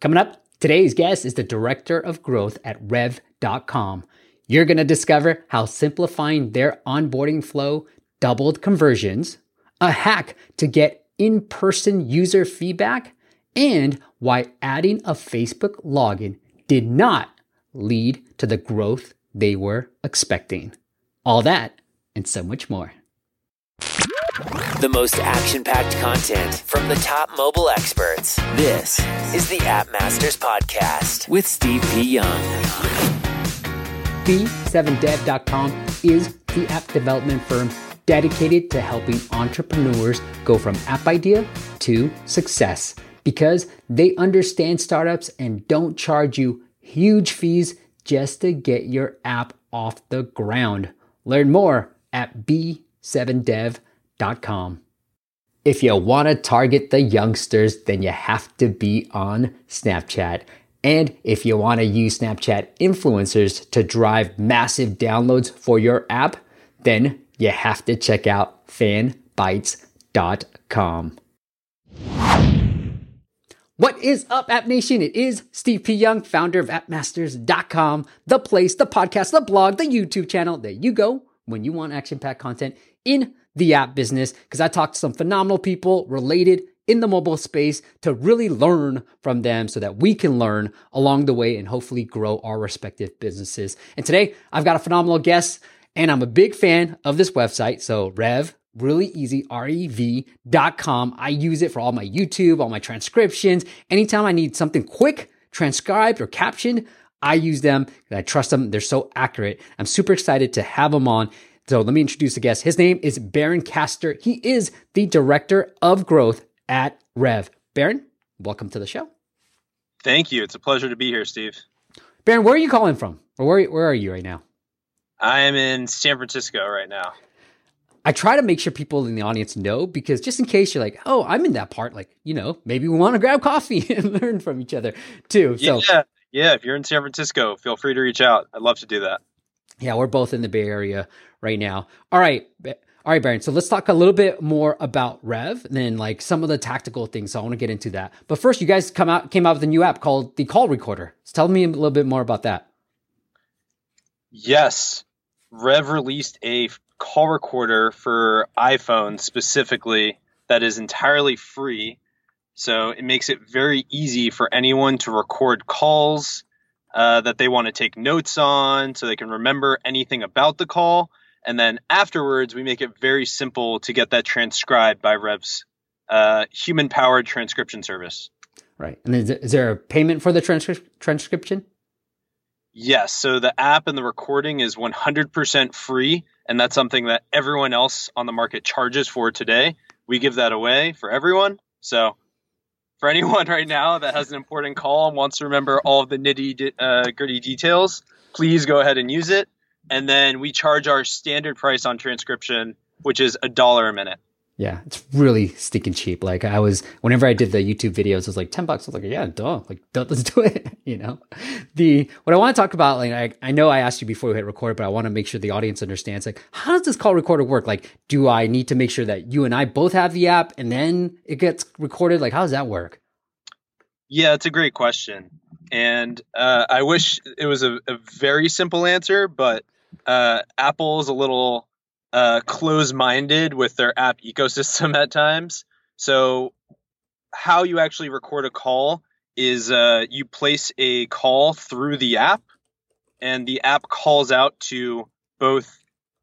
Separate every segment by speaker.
Speaker 1: Coming up, today's guest is the Director of Growth at Rev.com. You're going to discover how simplifying their onboarding flow doubled conversions, a hack to get in person user feedback, and why adding a Facebook login did not lead to the growth they were expecting. All that and so much more.
Speaker 2: The most action packed content from the top mobile experts. This is the App Masters Podcast with Steve P. Young.
Speaker 1: B7dev.com is the app development firm dedicated to helping entrepreneurs go from app idea to success because they understand startups and don't charge you huge fees just to get your app off the ground. Learn more at b7dev.com. If you want to target the youngsters, then you have to be on Snapchat. And if you want to use Snapchat influencers to drive massive downloads for your app, then you have to check out fanbytes.com. What is up, App Nation? It is Steve P. Young, founder of appmasters.com, the place, the podcast, the blog, the YouTube channel that you go when you want action packed content in the app business. Because I talked to some phenomenal people related in the mobile space to really learn from them so that we can learn along the way and hopefully grow our respective businesses. And today I've got a phenomenal guest and I'm a big fan of this website. So Rev, really easy, rev.com. I use it for all my YouTube, all my transcriptions. Anytime I need something quick, transcribed or captioned, I use them. I trust them. They're so accurate. I'm super excited to have them on. So let me introduce the guest. His name is Baron Castor. He is the director of growth at Rev. Baron, welcome to the show.
Speaker 3: Thank you. It's a pleasure to be here, Steve.
Speaker 1: Baron, where are you calling from? Or where, where are you right now?
Speaker 3: I am in San Francisco right now.
Speaker 1: I try to make sure people in the audience know because just in case you're like, oh, I'm in that part, like, you know, maybe we want to grab coffee and learn from each other too.
Speaker 3: So, yeah, yeah, if you're in San Francisco, feel free to reach out. I'd love to do that.
Speaker 1: Yeah, we're both in the Bay Area right now. All right. All right, Baron. So let's talk a little bit more about Rev and then like some of the tactical things. So I want to get into that. But first, you guys come out came out with a new app called the Call Recorder. So tell me a little bit more about that.
Speaker 3: Yes. Rev released a call recorder for iPhone specifically that is entirely free. So it makes it very easy for anyone to record calls uh, that they want to take notes on so they can remember anything about the call. And then afterwards, we make it very simple to get that transcribed by Rev's uh, human powered transcription service.
Speaker 1: Right. And is, is there a payment for the transcri- transcription?
Speaker 3: Yes. So the app and the recording is 100% free. And that's something that everyone else on the market charges for today. We give that away for everyone. So for anyone right now that has an important call and wants to remember all of the nitty uh, gritty details, please go ahead and use it. And then we charge our standard price on transcription, which is a dollar a minute.
Speaker 1: Yeah, it's really stinking cheap. Like I was, whenever I did the YouTube videos, it was like 10 bucks. I was like, yeah, duh, like, duh, let's do it. you know, the, what I want to talk about, like, I, I know I asked you before we hit record, but I want to make sure the audience understands, like, how does this call recorder work? Like, do I need to make sure that you and I both have the app and then it gets recorded? Like, how does that work?
Speaker 3: Yeah, it's a great question. And uh, I wish it was a, a very simple answer, but uh, Apple is a little uh, close minded with their app ecosystem at times. So, how you actually record a call is uh, you place a call through the app, and the app calls out to both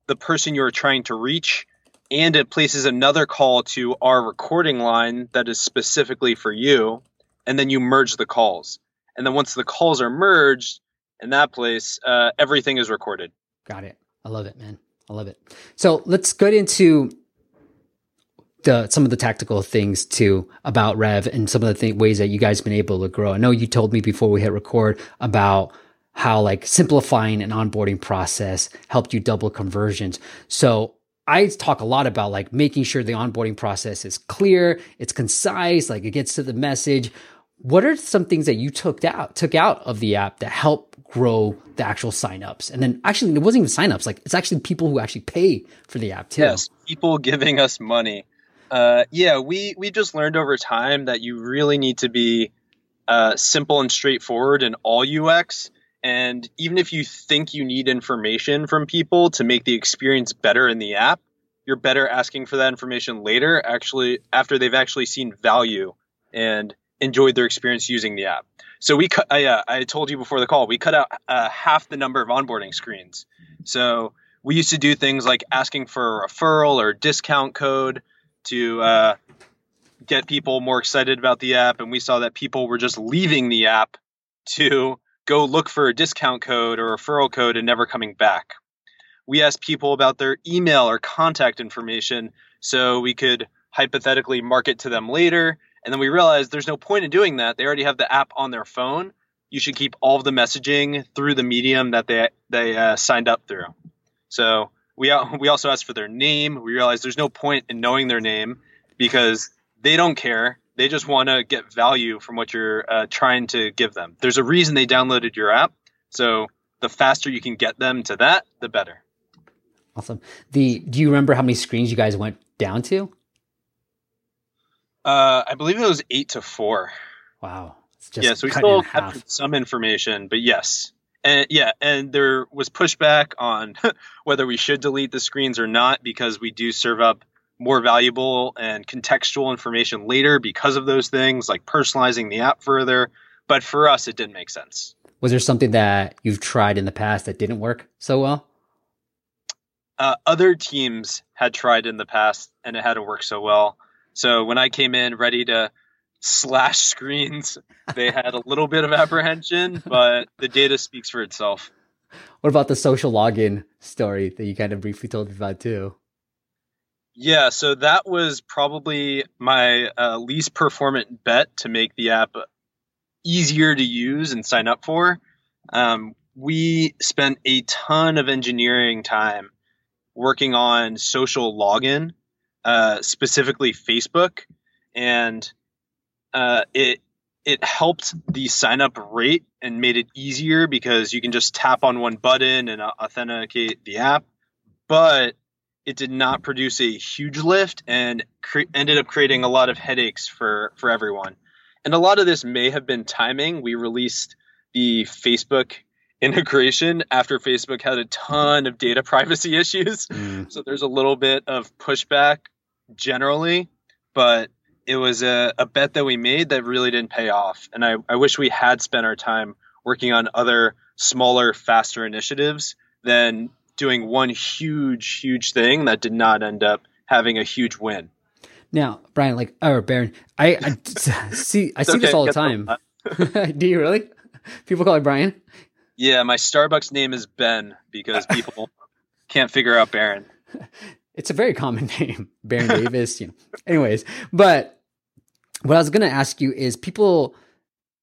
Speaker 3: the person you're trying to reach and it places another call to our recording line that is specifically for you and then you merge the calls. And then once the calls are merged in that place uh, everything is recorded.
Speaker 1: Got it. I love it man I love it. So let's get into the some of the tactical things too about Rev and some of the th- ways that you guys been able to grow. I know you told me before we hit record about how like simplifying an onboarding process helped you double conversions. So I talk a lot about like making sure the onboarding process is clear, it's concise, like it gets to the message. What are some things that you took out took out of the app that help grow the actual signups. And then actually, it wasn't even signups. Like it's actually people who actually pay for the app too.
Speaker 3: Yes, people giving us money. Uh, yeah, we we just learned over time that you really need to be uh, simple and straightforward in all UX. And even if you think you need information from people to make the experience better in the app, you're better asking for that information later, actually, after they've actually seen value and enjoyed their experience using the app. So we cut. I, uh, I told you before the call, we cut out uh, half the number of onboarding screens. So we used to do things like asking for a referral or discount code to uh, get people more excited about the app, and we saw that people were just leaving the app to go look for a discount code or referral code and never coming back. We asked people about their email or contact information so we could hypothetically market to them later. And then we realized there's no point in doing that. They already have the app on their phone. You should keep all of the messaging through the medium that they they uh, signed up through. So we we also asked for their name. We realized there's no point in knowing their name because they don't care. They just want to get value from what you're uh, trying to give them. There's a reason they downloaded your app. So the faster you can get them to that, the better.
Speaker 1: Awesome. The do you remember how many screens you guys went down to?
Speaker 3: Uh, I believe it was eight to four.
Speaker 1: Wow.
Speaker 3: yeah, so we still have some information, but yes. And yeah, and there was pushback on whether we should delete the screens or not because we do serve up more valuable and contextual information later because of those things, like personalizing the app further. But for us, it didn't make sense.
Speaker 1: Was there something that you've tried in the past that didn't work so well?
Speaker 3: Uh, other teams had tried in the past and it hadn't worked so well. So when I came in ready to slash screens, they had a little bit of apprehension, but the data speaks for itself.
Speaker 1: What about the social login story that you kind of briefly told me about too?
Speaker 3: Yeah, so that was probably my uh, least performant bet to make the app easier to use and sign up for. Um, we spent a ton of engineering time working on social login, uh, specifically Facebook, and uh, it it helped the sign up rate and made it easier because you can just tap on one button and authenticate the app. But it did not produce a huge lift and cre- ended up creating a lot of headaches for for everyone. And a lot of this may have been timing. We released the Facebook integration after Facebook had a ton of data privacy issues. Mm. So there's a little bit of pushback generally, but it was a, a bet that we made that really didn't pay off. And I, I wish we had spent our time working on other smaller, faster initiatives than doing one huge, huge thing that did not end up having a huge win.
Speaker 1: Now, Brian, like, or Baron, I, I see, I see okay, this all the time. Do you really? People call it Brian.
Speaker 3: Yeah, my Starbucks name is Ben because people can't figure out Baron.
Speaker 1: It's a very common name, Baron Davis. You know. Anyways, but what I was gonna ask you is, people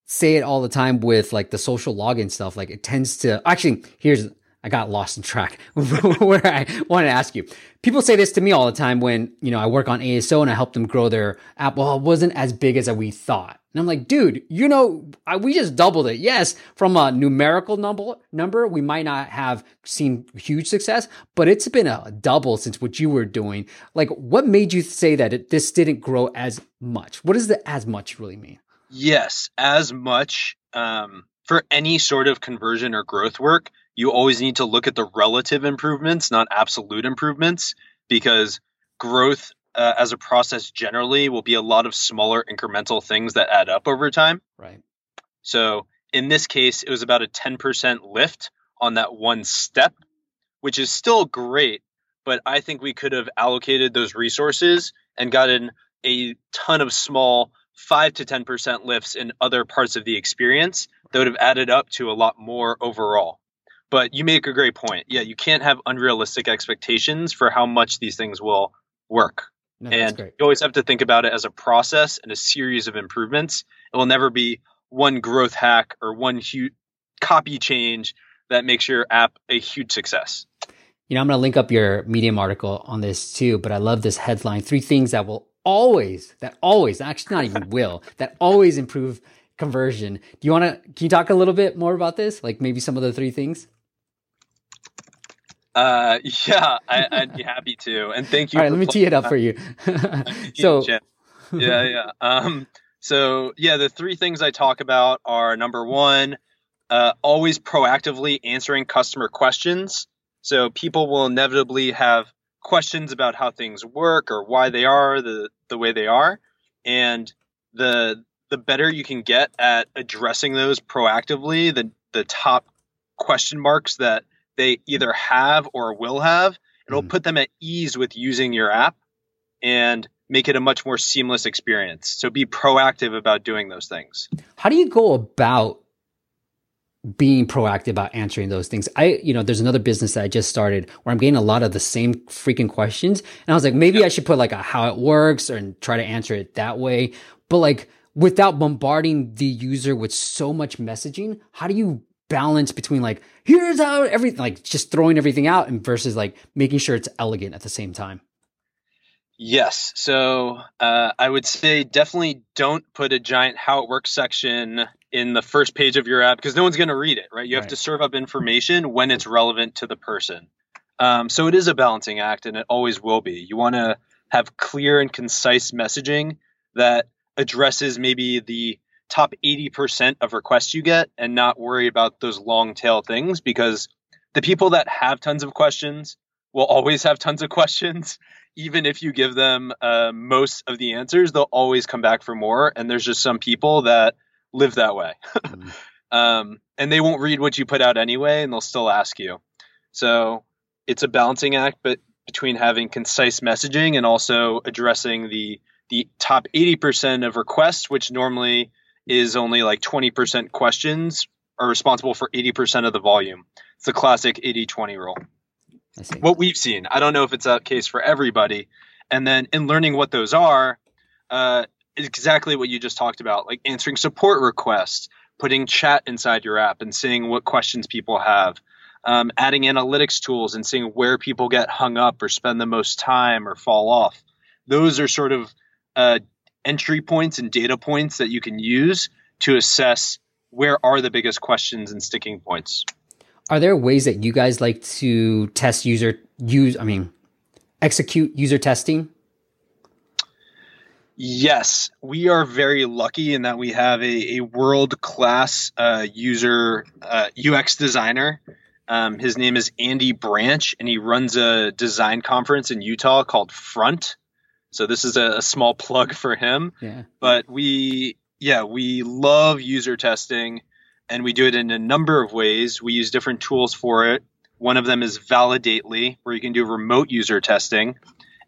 Speaker 1: say it all the time with like the social login stuff. Like, it tends to actually. Here's I got lost in track where I wanted to ask you. People say this to me all the time when, you know, I work on ASO and I help them grow their app. Well, it wasn't as big as we thought. And I'm like, dude, you know, I, we just doubled it. Yes, from a numerical number, number, we might not have seen huge success, but it's been a double since what you were doing. Like, what made you say that it, this didn't grow as much? What does the as much really mean?
Speaker 3: Yes, as much. Um, for any sort of conversion or growth work, you always need to look at the relative improvements, not absolute improvements, because growth uh, as a process generally will be a lot of smaller incremental things that add up over time.
Speaker 1: Right.
Speaker 3: So in this case, it was about a 10% lift on that one step, which is still great, but I think we could have allocated those resources and gotten a ton of small 5 to 10% lifts in other parts of the experience that would have added up to a lot more overall. But you make a great point. Yeah, you can't have unrealistic expectations for how much these things will work. No, and you always have to think about it as a process and a series of improvements. It will never be one growth hack or one huge copy change that makes your app a huge success.
Speaker 1: You know, I'm going to link up your Medium article on this too, but I love this headline three things that will always, that always, actually not even will, that always improve conversion. Do you want to, can you talk a little bit more about this? Like maybe some of the three things?
Speaker 3: Uh, yeah, I, would be happy to. And thank you.
Speaker 1: All right, let me tee it up for you. so,
Speaker 3: yeah, yeah. Um, So, yeah, the three things I talk about are number one, uh, always proactively answering customer questions. So, people will inevitably have questions about how things work or why they are the, the way they are. And the the better you can get at addressing those proactively, the the top question marks that they either have or will have, it'll mm. put them at ease with using your app and make it a much more seamless experience. So be proactive about doing those things.
Speaker 1: How do you go about being proactive about answering those things. I, you know, there's another business that I just started where I'm getting a lot of the same freaking questions. And I was like, maybe yep. I should put like a how it works and try to answer it that way. But like without bombarding the user with so much messaging, how do you balance between like, here's how everything, like just throwing everything out and versus like making sure it's elegant at the same time?
Speaker 3: Yes. So uh, I would say definitely don't put a giant how it works section in the first page of your app because no one's going to read it, right? You have right. to serve up information when it's relevant to the person. Um, so it is a balancing act and it always will be. You want to have clear and concise messaging that addresses maybe the top 80% of requests you get and not worry about those long tail things because the people that have tons of questions will always have tons of questions even if you give them uh, most of the answers, they'll always come back for more. And there's just some people that live that way. mm um, and they won't read what you put out anyway, and they'll still ask you. So it's a balancing act, but between having concise messaging and also addressing the the top 80% of requests, which normally is only like 20% questions, are responsible for 80% of the volume. It's the classic 80 20 rule what we've seen. I don't know if it's a case for everybody. And then in learning what those are, uh, exactly what you just talked about, like answering support requests, putting chat inside your app and seeing what questions people have, um, adding analytics tools and seeing where people get hung up or spend the most time or fall off. Those are sort of uh, entry points and data points that you can use to assess where are the biggest questions and sticking points.
Speaker 1: Are there ways that you guys like to test user use i mean execute user testing?
Speaker 3: Yes. We are very lucky in that we have a, a world class uh, user uh, ux designer. Um, his name is andy branch and he runs a design conference in utah called front so this is a, a small plug for him yeah. but we yeah we love user testing and we do it in a number of ways. We use different tools for it. One of them is Validately, where you can do remote user testing.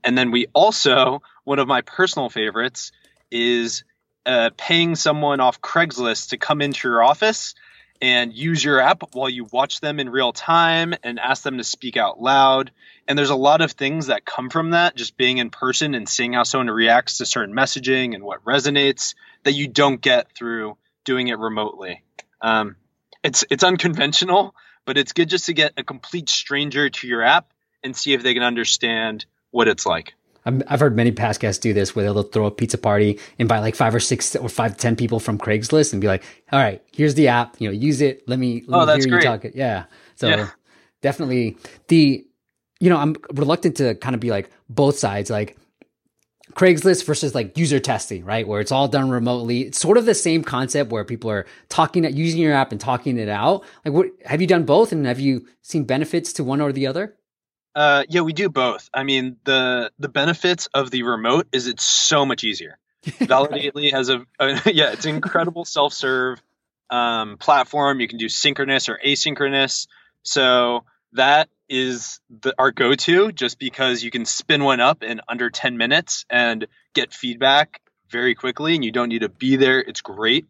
Speaker 3: And then we also, one of my personal favorites, is uh, paying someone off Craigslist to come into your office and use your app while you watch them in real time and ask them to speak out loud. And there's a lot of things that come from that, just being in person and seeing how someone reacts to certain messaging and what resonates that you don't get through doing it remotely. Um, it's it's unconventional, but it's good just to get a complete stranger to your app and see if they can understand what it's like.
Speaker 1: I've heard many past guests do this where they'll throw a pizza party, and invite like five or six or five to ten people from Craigslist, and be like, "All right, here's the app. You know, use it. Let me, let
Speaker 3: oh,
Speaker 1: me
Speaker 3: hear great.
Speaker 1: you talk it." Yeah. So yeah. definitely the, you know, I'm reluctant to kind of be like both sides. Like Craigslist versus like user testing, right? Where it's all done remotely. It's sort of the same concept where people are talking, at using your app and talking it out. Like, what have you done both, and have you seen benefits to one or the other?
Speaker 3: Uh, yeah, we do both. I mean, the the benefits of the remote is it's so much easier. Validately has a, a, yeah, it's incredible self serve um, platform. You can do synchronous or asynchronous. So that is the, our go-to just because you can spin one up in under 10 minutes and get feedback very quickly and you don't need to be there it's great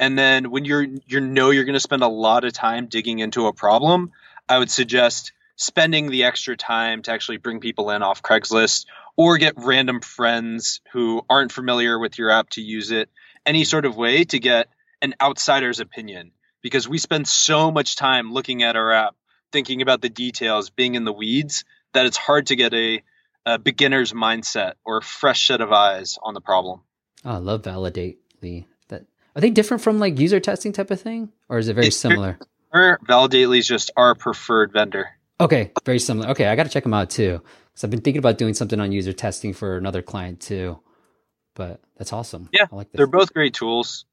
Speaker 3: and then when you're you know you're going to spend a lot of time digging into a problem i would suggest spending the extra time to actually bring people in off craigslist or get random friends who aren't familiar with your app to use it any sort of way to get an outsider's opinion because we spend so much time looking at our app thinking about the details, being in the weeds, that it's hard to get a, a beginner's mindset or a fresh set of eyes on the problem.
Speaker 1: Oh, I love Validately. That are they different from like user testing type of thing, or is it very it's similar?
Speaker 3: Validately is just our preferred vendor.
Speaker 1: Okay, very similar. Okay, I got to check them out too because I've been thinking about doing something on user testing for another client too. but that's awesome.
Speaker 3: Yeah,
Speaker 1: I like this.
Speaker 3: They're both great tools.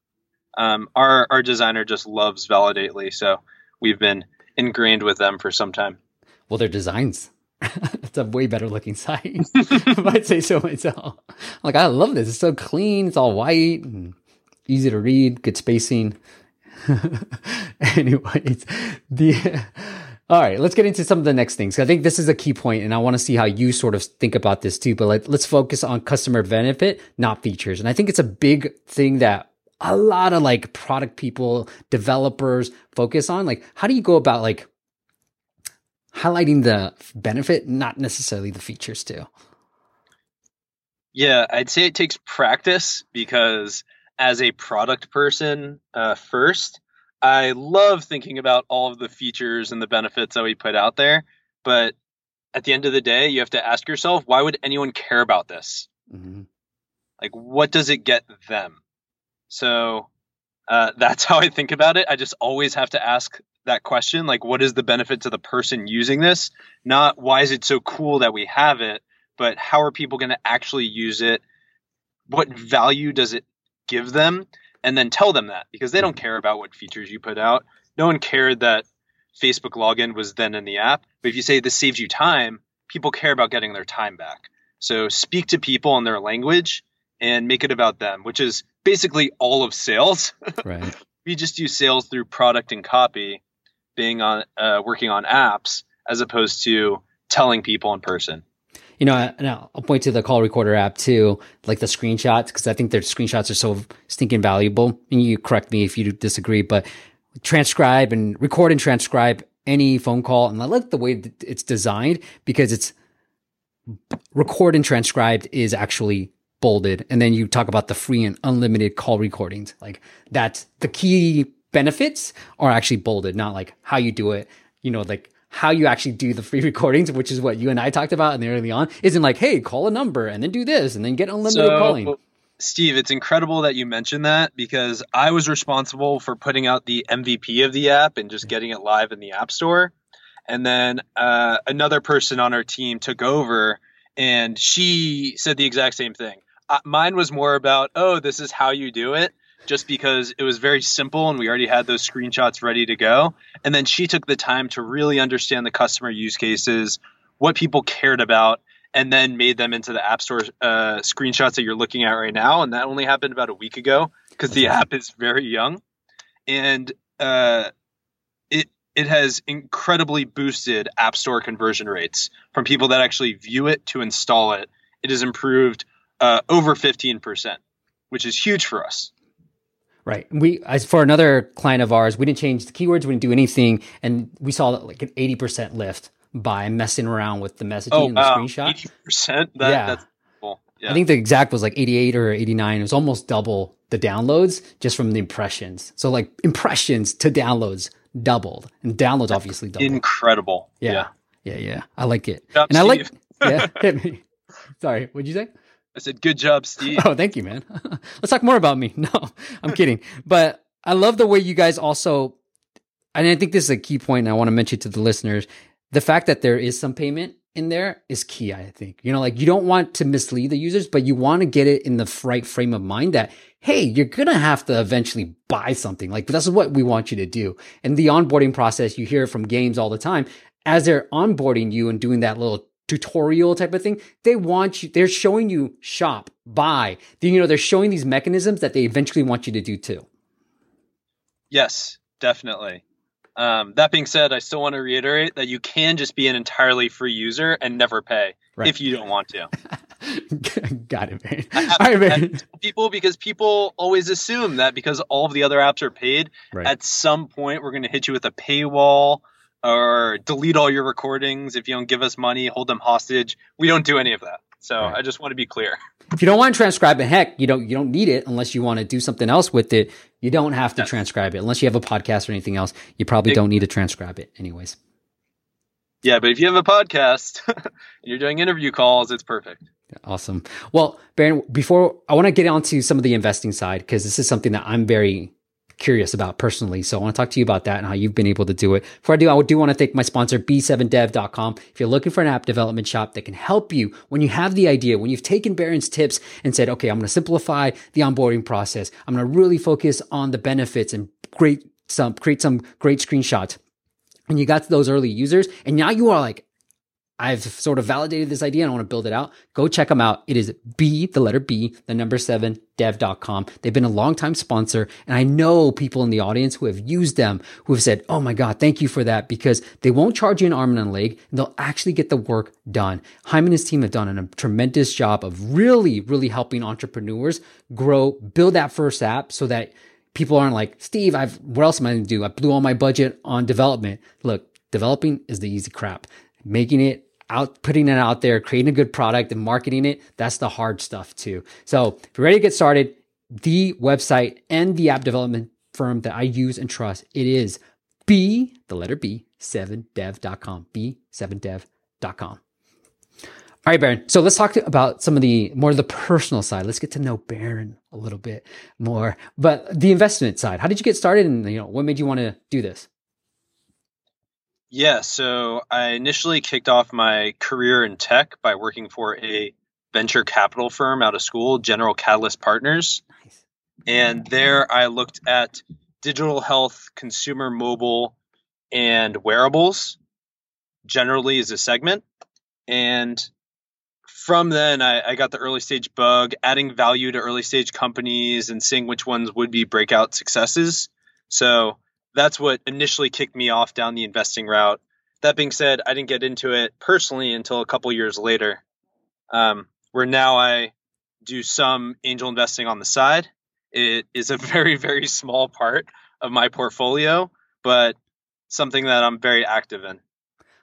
Speaker 3: Um, our our designer just loves Validately, so we've been ingrained with them for some time.
Speaker 1: Well, their designs. it's a way better looking site. if I'd say so myself. Like I love this. It's so clean. It's all white and easy to read. Good spacing. Anyways, the all right. Let's get into some of the next things. I think this is a key point, and I want to see how you sort of think about this too. But let's focus on customer benefit, not features. And I think it's a big thing that a lot of like product people, developers focus on. Like, how do you go about like highlighting the benefit, not necessarily the features too?
Speaker 3: Yeah, I'd say it takes practice because as a product person, uh, first, I love thinking about all of the features and the benefits that we put out there. But at the end of the day, you have to ask yourself, why would anyone care about this?
Speaker 1: Mm-hmm.
Speaker 3: Like, what does it get them? So uh, that's how I think about it. I just always have to ask that question like, what is the benefit to the person using this? Not why is it so cool that we have it, but how are people going to actually use it? What value does it give them? And then tell them that because they don't care about what features you put out. No one cared that Facebook login was then in the app. But if you say this saves you time, people care about getting their time back. So speak to people in their language and make it about them, which is basically all of sales.
Speaker 1: Right.
Speaker 3: we just use sales through product and copy, being on uh, working on apps as opposed to telling people in person.
Speaker 1: You know, and I'll point to the call recorder app too, like the screenshots, because I think their screenshots are so stinking valuable. And you correct me if you disagree, but transcribe and record and transcribe any phone call. And I like the way it's designed because it's record and transcribed is actually bolded. And then you talk about the free and unlimited call recordings. Like that's the key benefits are actually bolded, not like how you do it. You know, like how you actually do the free recordings, which is what you and I talked about in the early on, isn't like, hey, call a number and then do this and then get unlimited
Speaker 3: So,
Speaker 1: calling.
Speaker 3: Steve, it's incredible that you mentioned that because I was responsible for putting out the MVP of the app and just getting it live in the App Store. And then uh, another person on our team took over and she said the exact same thing. Uh, mine was more about, oh, this is how you do it, just because it was very simple and we already had those screenshots ready to go. And then she took the time to really understand the customer use cases, what people cared about, and then made them into the App Store uh, screenshots that you're looking at right now. And that only happened about a week ago because the app is very young, and uh, it it has incredibly boosted App Store conversion rates from people that actually view it to install it. It has improved uh, over 15%, which is huge for us.
Speaker 1: Right. We, as for another client of ours, we didn't change the keywords, we didn't do anything. And we saw like an 80% lift by messing around with the messaging
Speaker 3: Oh,
Speaker 1: and the
Speaker 3: wow.
Speaker 1: screenshot.
Speaker 3: 80%? That,
Speaker 1: Yeah.
Speaker 3: That's cool. Yeah.
Speaker 1: I think the exact was like 88 or 89. It was almost double the downloads just from the impressions. So like impressions to downloads doubled and downloads obviously doubled.
Speaker 3: incredible.
Speaker 1: yeah. Yeah. Yeah. I like it. And I like, yeah, hit me. Sorry. What'd you say?
Speaker 3: I said, good job, Steve.
Speaker 1: Oh, thank you, man. Let's talk more about me. No, I'm kidding. But I love the way you guys also, and I think this is a key point and I want to mention to the listeners. The fact that there is some payment in there is key, I think. You know, like you don't want to mislead the users, but you want to get it in the right frame of mind that, hey, you're to have to eventually buy something. Like this is what we want you to do. And the onboarding process, you hear from games all the time. As they're onboarding you and doing that little tutorial type of thing, they want you, they're showing you shop, buy. You know, they're showing these mechanisms that they eventually want you to do too.
Speaker 3: Yes, definitely. Um, that being said, I still want to reiterate that you can just be an entirely free user and never pay
Speaker 1: Right.
Speaker 3: if you don't want to.
Speaker 1: Got it, man.
Speaker 3: I have-
Speaker 1: All right, man.
Speaker 3: people because people always assume that because all of the other apps are paid,
Speaker 1: Right.
Speaker 3: at some point we're going to hit you with a paywall or delete all your recordings if you don't give us money, hold them hostage. We don't do any of that. So
Speaker 1: Right.
Speaker 3: I just want to be clear.
Speaker 1: If you don't want to transcribe it, heck, you don't you don't need it unless you want to do something else with it. You don't have to
Speaker 3: Yes.
Speaker 1: transcribe it unless you have a podcast or anything else. You probably
Speaker 3: Ex-
Speaker 1: don't need to transcribe it, anyways.
Speaker 3: Yeah, but if you have a podcast and you're doing interview calls, it's perfect.
Speaker 1: Awesome. Well, Baron, before I want to get onto some of the investing side because this is something that I'm very curious about personally. So I want to talk to you about that and how you've been able to do it. Before I do, I do want to thank my sponsor, B7dev.com. If you're looking for an app development shop that can help you when you have the idea, when you've taken Baron's tips and said, okay, I'm going to simplify the onboarding process. I'm going to really focus on the benefits and great some, create some great screenshots. And you got to those early users and now you are like, I've sort of validated this idea and I want to build it out. Go check them out. It is B, the letter B, the number seven, dev.com. They've been a long time sponsor. And I know people in the audience who have used them who have said, Oh my God, thank you for that because they won't charge you an arm and a leg and they'll actually get the work done. Hyman and his team have done a tremendous job of really, really helping entrepreneurs grow, build that first app so that people aren't like, Steve, I've, what else am I going to do? I blew all my budget on development. Look, developing is the easy crap. Making it out putting it out there, creating a good product and marketing it, that's the hard stuff too. So if you're ready to get started, the website and the app development firm that I use and trust, it is B, the letter B, 7dev.com, B7dev.com. All right, Baron. So let's talk about some of the more of the personal side. Let's get to know Baron a little bit more. But the investment side, how did you get started and you know what made you want to do this?
Speaker 3: Yeah, so I initially kicked off my career in tech by working for a venture capital firm out of school, General Catalyst Partners. Nice. And there I looked at digital health, consumer mobile, and wearables generally as a segment. And from then, I, I, got the early stage bug, adding value to early stage companies and seeing which ones would be breakout successes. So that's what initially kicked me off down the investing route. That being said, I didn't get into it personally until a couple years later, um, where now I do some angel investing on the side. It is a very, very small part of my portfolio, but something that I'm very active in.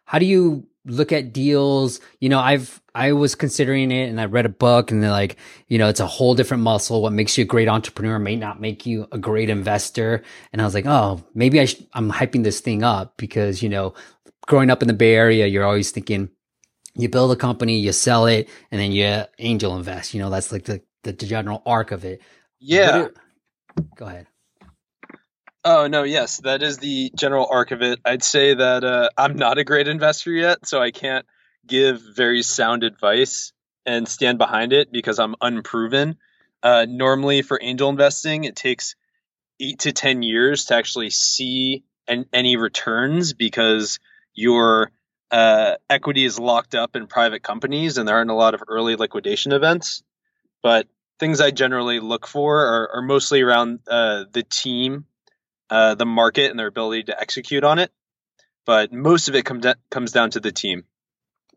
Speaker 1: How do you look at deals? You know, I've I was considering it and I read a book and they're like, you know, it's a whole different muscle. What makes you a great entrepreneur may not make you a great investor. And I was like, oh, maybe I sh- I'm hyping this thing up because, you know, growing up in the Bay Area, you're always thinking you build a company, you sell it, and then you angel invest. You know, that's like the, the general arc of it.
Speaker 3: Yeah.
Speaker 1: It, go ahead.
Speaker 3: Oh no, yes, that is the general arc of it. I'd say that uh, I'm not a great investor yet, so I can't give very sound advice and stand behind it because I'm unproven. Uh, normally, for angel investing, it takes eight to 10 years to actually see an, any returns because your uh, equity is locked up in private companies and there aren't a lot of early liquidation events. But things I generally look for are, are mostly around uh, the team, uh, the market, and their ability to execute on it. But most of it comes comes down to the team.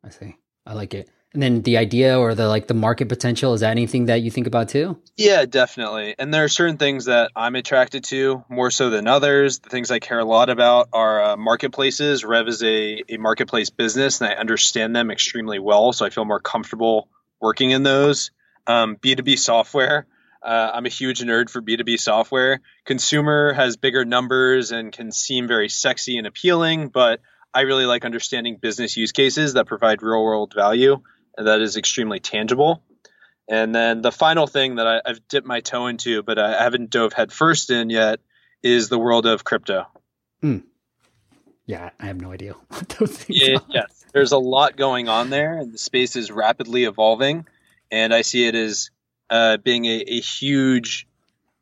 Speaker 1: I see. I like it. And then the idea or the like the market potential is that anything that you think about too?
Speaker 3: Yeah, definitely. And there are certain things that I'm attracted to more so than others. The things I care a lot about are uh, marketplaces. Rev is a, a marketplace business, and I understand them extremely well, so I feel more comfortable working in those. Um, B2B software. Uh, I'm a huge nerd for B2B software. Consumer has bigger numbers and can seem very sexy and appealing, but I really like understanding business use cases that provide real world value and that is extremely tangible. And then the final thing that I, have dipped my toe into, but I haven't dove headfirst in yet, is the world of crypto.
Speaker 1: Mm. Yeah, I have no idea what those things
Speaker 3: yeah, are. Yes, there's a lot going on there, and the space is rapidly evolving. And I see it as uh, being a, a, huge,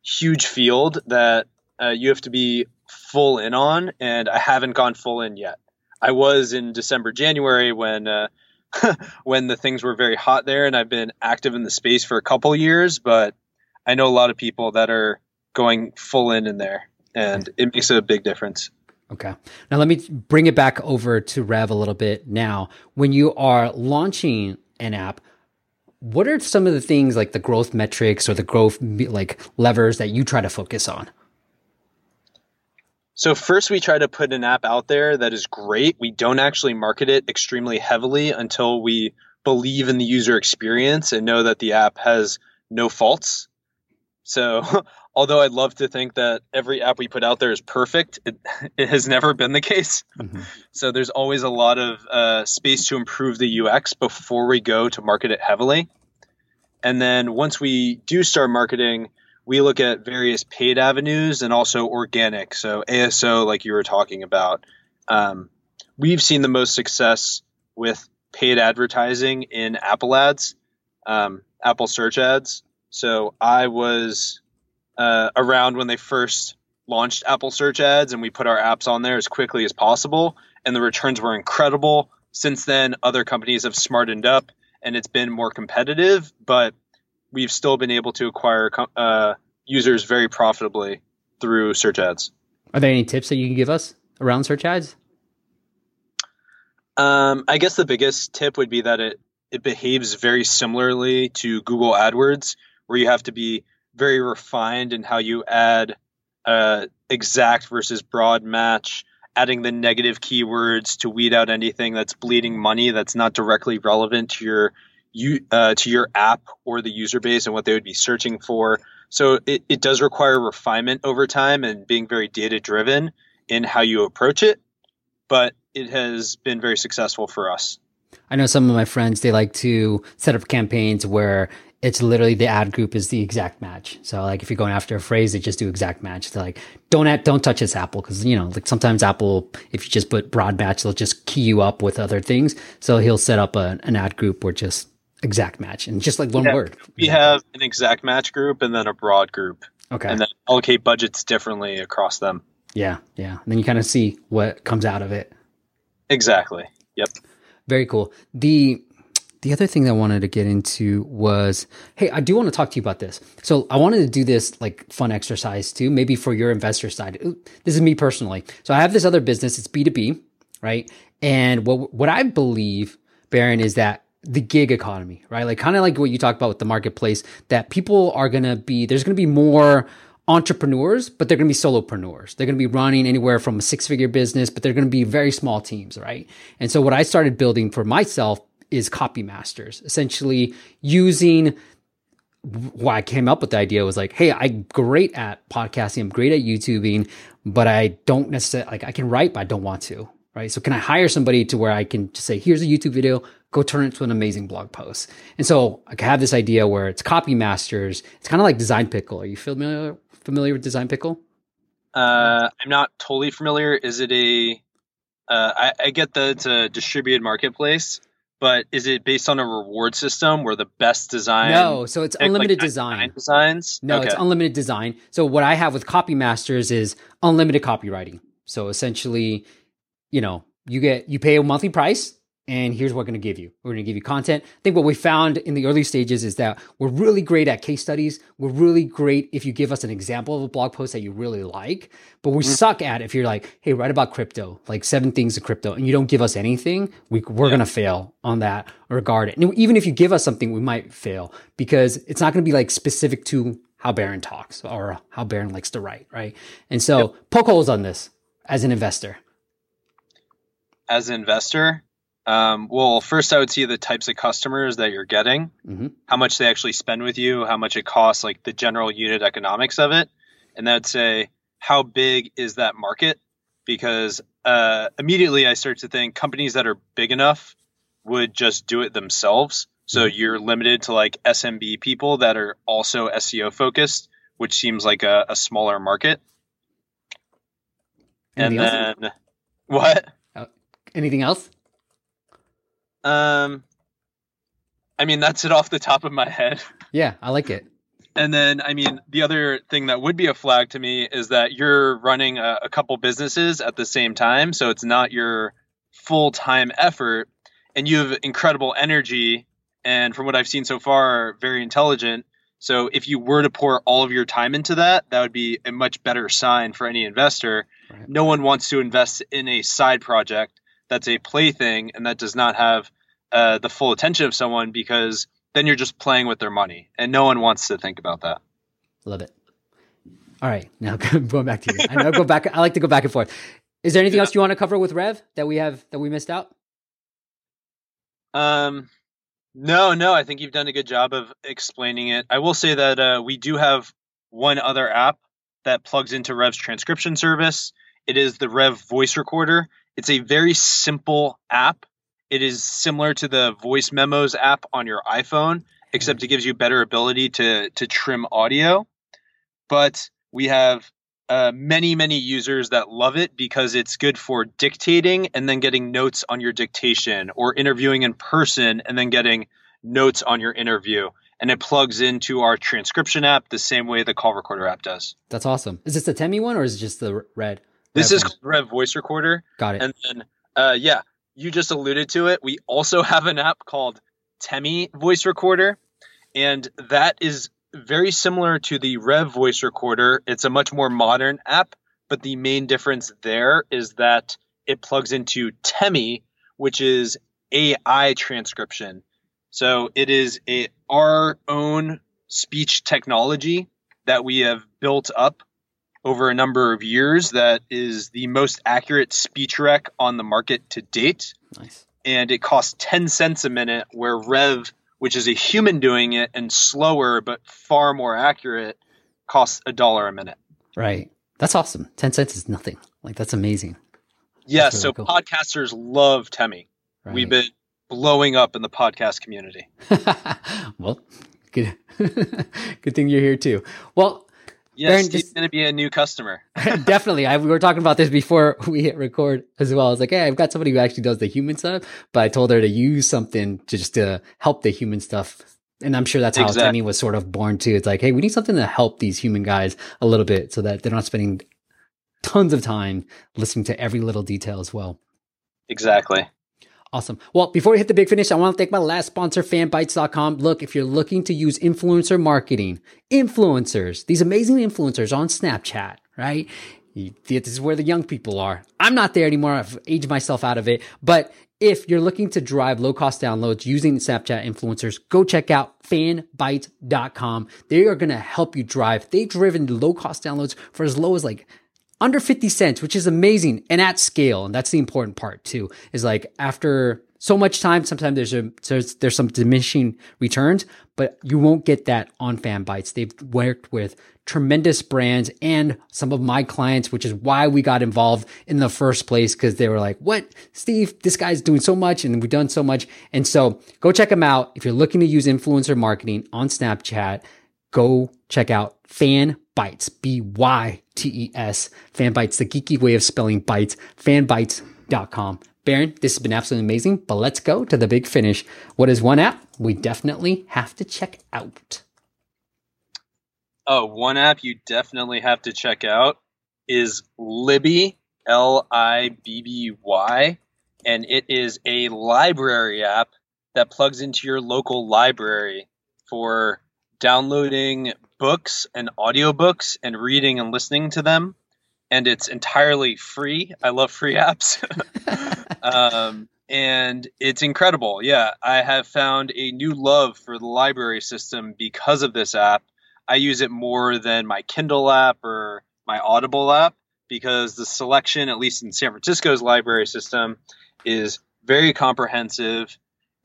Speaker 3: huge field that uh, you have to be full in on. And I haven't gone full in yet. I was in December, January when uh, when the things were very hot there, and I've been active in the space for a couple years. But I know a lot of people that are going full in in there, and it makes a big difference.
Speaker 1: Okay. Now let me bring it back over to Rev a little bit. Now, when you are launching an app, what are some of the things like the growth metrics or the growth like levers that you try to focus on?
Speaker 3: So first we try to put an app out there that is great. We don't actually market it extremely heavily until we believe in the user experience and know that the app has no faults. So although I'd love to think that every app we put out there is perfect, it, it has never been the case. Mm-hmm. So there's always a lot of uh, space to improve the UX before we go to market it heavily. And then once we do start marketing, we look at various paid avenues and also organic. So ASO, like you were talking about, um, we've seen the most success with paid advertising in Apple ads, um, Apple search ads. So I was uh, around when they first launched Apple search ads and we put our apps on there as quickly as possible. And the returns were incredible. Since then, other companies have smartened up and it's been more competitive, but we've still been able to acquire uh, users very profitably through search ads.
Speaker 1: Are there any tips that you can give us around search ads?
Speaker 3: Um, I guess the biggest tip would be that it it behaves very similarly to Google AdWords, where you have to be very refined in how you add uh, exact versus broad match, adding the negative keywords to weed out anything that's bleeding money that's not directly relevant to your you uh, to your app or the user base and what they would be searching for. So it, it does require refinement over time and being very data driven in how you approach it, but it has been very successful for us.
Speaker 1: I know some of my friends they like to set up campaigns where it's literally the ad group is the exact match. So like if you're going after a phrase, they just do exact match. They're like, don't add, don't touch this Apple because you know like sometimes Apple if you just put broad match, they'll just key you up with other things. So he'll set up a, an ad group where just exact match and just like one
Speaker 3: yeah,
Speaker 1: word.
Speaker 3: We have an exact match group and then a broad group.
Speaker 1: Okay.
Speaker 3: And then allocate budgets differently across them.
Speaker 1: Yeah, yeah. And then you kind of see what comes out of it.
Speaker 3: Exactly. Yep.
Speaker 1: Very cool. The the other thing that I wanted to get into was, hey, I do want to talk to you about this. So I wanted to do this like fun exercise too, maybe for your investor side. This is me personally. So I have this other business. It's B two B, right? And what what I believe, Baron, is that the gig economy, right? Like kind of like what you talked about with the marketplace, that people are gonna be there's gonna be more entrepreneurs, but they're going to be solopreneurs. They're going to be running anywhere from a six figure business, but they're going to be very small teams, right? And so what I started building for myself is copy masters, essentially using why I came up with the idea was like, hey, I'm great at podcasting, I'm great at YouTubing, but I don't necessarily like I can write, but I don't want to. Right. So can I hire somebody to where I can just say, here's a YouTube video, go turn it into an amazing blog post. And so I have this idea where it's copy masters. It's kind of like Design Pickle. Are you familiar familiar with Design Pickle?
Speaker 3: Uh, I'm not totally familiar. Is it a? Uh, I, I get that it's a distributed marketplace, but is it based on a reward system where the best design?
Speaker 1: No, so it's unlimited like design.
Speaker 3: Designs?
Speaker 1: No, okay. it's unlimited design. So what I have with Copy Masters is unlimited copywriting. So essentially, you know, you get you pay a monthly price and here's what we're going to give you. We're going to give you content. I think what we found in the early stages is that we're really great at case studies. We're really great if you give us an example of a blog post that you really like, but we mm-hmm. suck at if you're like, hey, write about crypto, like seven things of crypto, and you don't give us anything, we, we're yeah. going to fail on that regard. And even if you give us something, we might fail because it's not going to be like specific to how Baron talks or how Baron likes to write, right? And so yep. poke holes on this as an investor.
Speaker 3: As an investor, um, well, first, I would see the types of customers that you're getting, mm-hmm. how much they actually spend with you, how much it costs, like the general unit economics of it. And that'd say, how big is that market? Because uh, immediately I start to think companies that are big enough would just do it themselves. So mm-hmm. you're limited to like SMB people that are also SEO focused, which seems like a, a smaller market. Anything and else? then what?
Speaker 1: Uh, anything else?
Speaker 3: Um, I mean, that's it off the top of my head.
Speaker 1: Yeah, I like it.
Speaker 3: And then, I mean, the other thing that would be a flag to me is that you're running a, a couple businesses at the same time. So it's not your full time effort, and you have incredible energy. And from what I've seen so far, very intelligent. So if you were to pour all of your time into that, that would be a much better sign for any investor. Right. No one wants to invest in a side project that's a plaything and that does not have uh, the full attention of someone because then you're just playing with their money. And no one wants to think about that.
Speaker 1: Love it. All right. Now going back to you. I know go back i like to go back and forth. Is there anything yeah. else you want to cover with rev that we have that we missed out?
Speaker 3: Um no no. I think you've done a good job of explaining it. I will say that uh, we do have one other app that plugs into rev's transcription service. It is the rev voice recorder. It's a very simple app. It is similar to the voice memos app on your iPhone, except it gives you better ability to to trim audio. but we have uh, many, many users that love it because it's good for dictating and then getting notes on your dictation or interviewing in person and then getting notes on your interview. And it plugs into our transcription app the same way the call recorder app does.
Speaker 1: That's awesome. Is this the Temi one or is it just the Rev?
Speaker 3: This is? Rev Voice Recorder.
Speaker 1: got it.
Speaker 3: And then, uh, yeah, you just alluded to it. We also have an app called Temi Voice Recorder, and that is very similar to the Rev Voice Recorder. It's a much more modern app, but the main difference there is that it plugs into Temi, which is AI transcription. So it is a our own speech technology that we have built up over a number of years that is the most accurate speech rec on the market to date
Speaker 1: nice.
Speaker 3: and it costs 10 cents a minute where rev which is a human doing it and slower but far more accurate costs a dollar a minute
Speaker 1: Right. That's awesome. 10 cents is nothing. Like, that's amazing.
Speaker 3: yeah
Speaker 1: That's
Speaker 3: so
Speaker 1: cool.
Speaker 3: podcasters love temi
Speaker 1: Right.
Speaker 3: we've been blowing up in the podcast community
Speaker 1: well, good. good thing you're here too. Well,
Speaker 3: yeah
Speaker 1: Barron,
Speaker 3: going to be a new customer
Speaker 1: definitely. I, we were talking about this before we hit record as well. I was like, hey, I've got somebody who actually does the human stuff, but I told her to use something to just to help the human stuff. And I'm sure that's how
Speaker 3: Exactly.
Speaker 1: Was sort of born too. It's like, hey, we need something to help these human guys a little bit so that they're not spending tons of time listening to every little detail as well.
Speaker 3: exactly
Speaker 1: Awesome. Well, before we hit the big finish, I want to thank my last sponsor, fanbytes.com. Look, if you're looking to use influencer marketing, influencers, these amazing influencers on Snapchat, right? This is where the young people are. I'm not there anymore. I've aged myself out of it. But if you're looking to drive low cost downloads using Snapchat influencers, go check out fanbytes.com. They are going to help you drive. They've driven low cost downloads for as low as like under 50 cents, which is amazing and at scale. And that's the important part too, is like after so much time, sometimes there's a, there's, there's some diminishing returns, but you won't get that on Fanbytes. They've worked with tremendous brands and some of my clients, which is why we got involved in the first place. Cause they were like, what, Steve, this guy's doing so much and we've done so much. And so go check them out. If you're looking to use influencer marketing on Snapchat, go check out Fan Bites, B Y T E S. Fanbytes, the geeky way of spelling bites, fanbytes.com. Barron, this has been absolutely amazing, but let's go to the big finish. What is one app we definitely have to check out?
Speaker 3: Oh, one app you definitely have to check out is Libby, L I B B Y, and it is a library app that plugs into your local library for downloading books and audiobooks and reading and listening to them. And it's entirely free. I love free apps. um, and it's incredible. Yeah, I have found a new love for the library system because of this app. I use it more than my Kindle app or my Audible app because the selection, at least in San Francisco's library system, is very comprehensive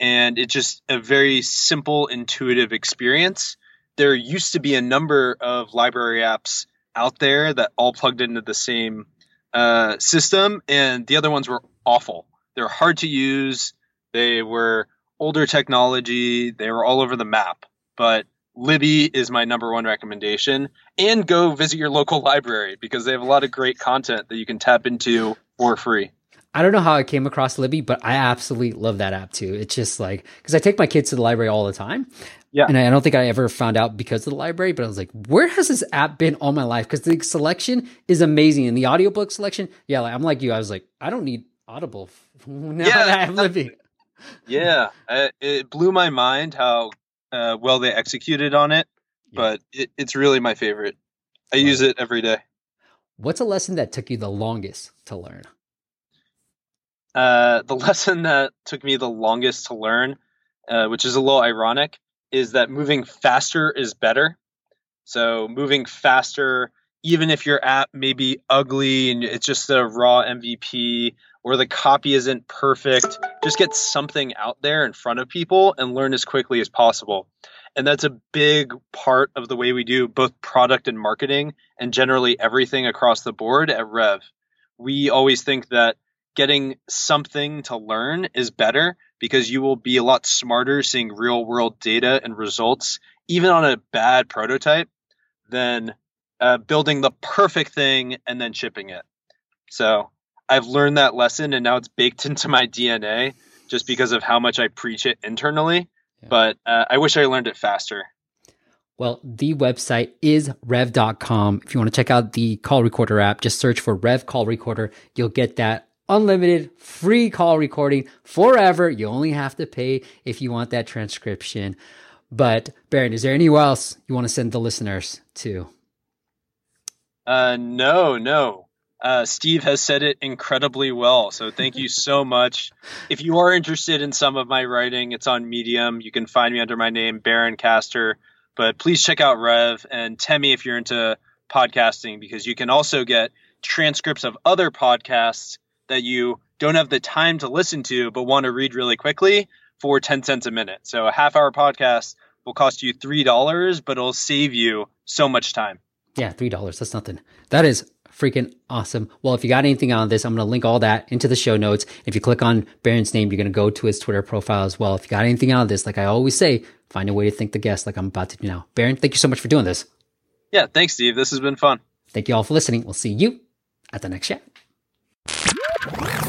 Speaker 3: and it's just a very simple, intuitive experience. There used to be a number of library apps out there that all plugged into the same uh, system, and the other ones were awful. They were hard to use. They were older technology. They were all over the map. But Libby is my number one recommendation. And go visit your local library because they have a lot of great content that you can tap into for free.
Speaker 1: I don't know how I came across Libby, but I absolutely love that app too. It's just like, because I take my kids to the library all the time.
Speaker 3: Yeah.
Speaker 1: And I don't think I ever found out because of the library, but I was like, where has this app been all my life? Because the selection is amazing. And the audiobook selection, yeah, like, I'm like you. I was like, I don't need Audible now
Speaker 3: Yeah,
Speaker 1: that I have Libby.
Speaker 3: Yeah, it blew my mind how uh, well they executed on it,
Speaker 1: Yeah.
Speaker 3: but it, it's really my favorite. I use it every day.
Speaker 1: What's a lesson that took you the longest to learn?
Speaker 3: Uh, the lesson that took me the longest to learn, uh, which is a little ironic, is that moving faster is better. So moving faster, even if your app may be ugly and it's just a raw MVP or the copy isn't perfect, just get something out there in front of people and learn as quickly as possible. And that's a big part of the way we do both product and marketing and generally everything across the board at Rev. We always think that getting something to learn is better because you will be a lot smarter seeing real world data and results, even on a bad prototype, than uh, building the perfect thing and then shipping it. So I've learned that lesson and now it's baked into my DNA just because of how much I preach it internally. Yeah. But uh, I wish I learned it faster.
Speaker 1: Well, the website is rev.com. If you want to check out the call recorder app, just search for Rev Call Recorder. You'll get that unlimited free call recording forever. You only have to pay if you want that transcription. But Barron, is there anywhere else you want to send the listeners to?
Speaker 3: Uh, no, no. Uh, Steve has said it incredibly well. So thank you so much. If you are interested in some of my writing, it's on Medium. You can find me under my name, Barron Caster. But please check out Rev and Temi if you're into podcasting, because you can also get transcripts of other podcasts that you don't have the time to listen to, but want to read really quickly for 10 cents a minute. So a half hour podcast will cost you $3, but it'll save you so much time.
Speaker 1: Yeah, $3. That's nothing. That is freaking awesome. Well, if you got anything on this, I'm going to link all that into the show notes. If you click on Barron's name, you're going to go to his Twitter profile as well. If you got anything out of this, like I always say, find a way to thank the guest like I'm about to do now. Barron, thank you so much for doing this.
Speaker 3: Yeah, thanks, Steve. This has been fun.
Speaker 1: Thank you all for listening. We'll see you at the next chat.